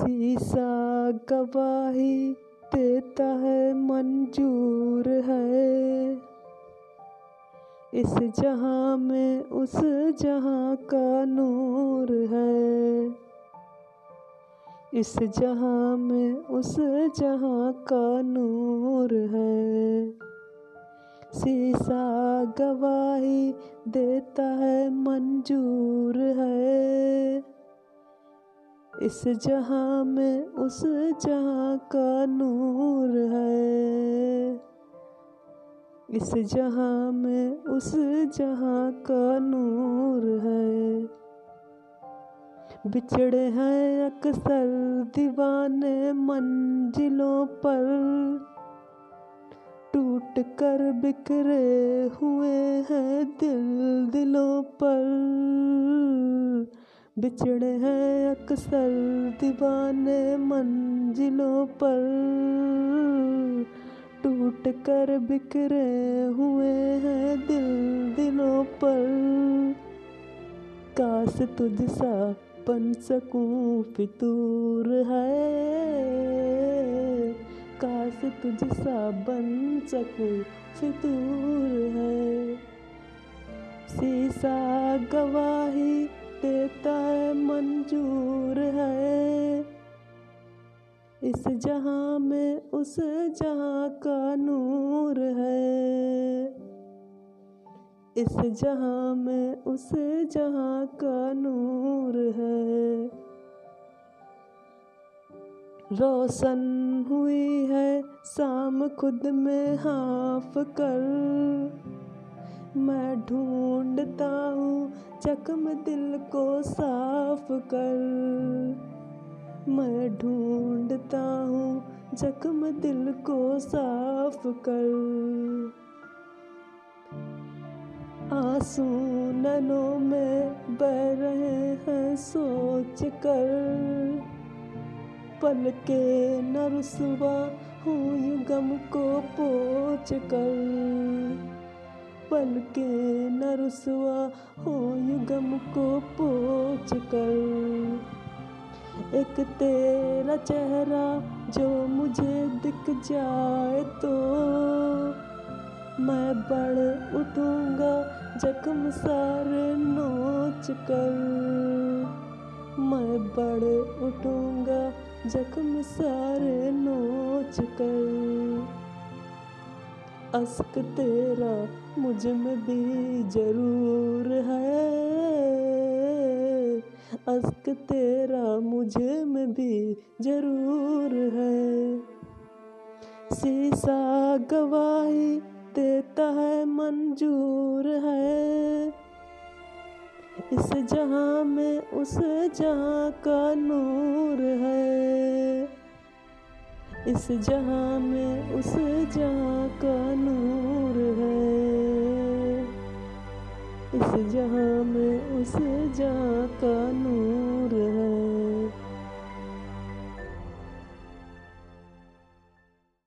शीशा गवाही देता है, मंजूर है। इस जहाँ में, उस जहाँ का नूर है। इस जहाँ में, उस जहाँ का नूर है। शीशा गवाही देता है, मंजूर है। इस जहाँ में उस जहाँ का नूर है। इस जहाँ में उस जहाँ का नूर है। बिछड़े हैं अक्सर दीवाने मंजिलों पर। टूट कर बिखरे हुए हैं दिल दिलों पर। बिछड़े हैं अक्सर दीवाने मंजिलों पर। टूट कर बिखरे हुए हैं दिल दिलों पर। काश तुझ सा बन सकूँ फितूर है। काश तुझ सा बन सकूँ फितूर है। शीशा गवाही देता है, मंजूर है। इस जहाँ में, उस जहाँ का नूर है। इस जहाँ में, उस जहाँ का नूर है। रोशन हुई है शाम खुद में हाफ़ कर। मैं ढूंढता हूँ जख्म दिल को साफ़ कर। मैं ढूंढता हूँ जख्म दिल को साफ़ कर। आँसू ननों में बह रहे हैं सोच कर। पल के न हूँ गम को पोच कर। पल के न रुसवा हूँ गम को पोच कर। एक तेरा चेहरा जो मुझे दिख जाए तो मैं बढ़ उठूँगा जख्म सारे नोच कर। मैं बढ़ उठूँगा जख्म सारे नोच कर। अश्क तेरा मुझमें भी ज़रूर है। अश्क तेरा मुझे में भी ज़रूर है। शीशा गवाही देता है, मंजूर है। इस जहाँ में उस जहाँ का नूर है। इस जहाँ में उस जहाँ का नूर है। इस जहाँ में उस जहाँ का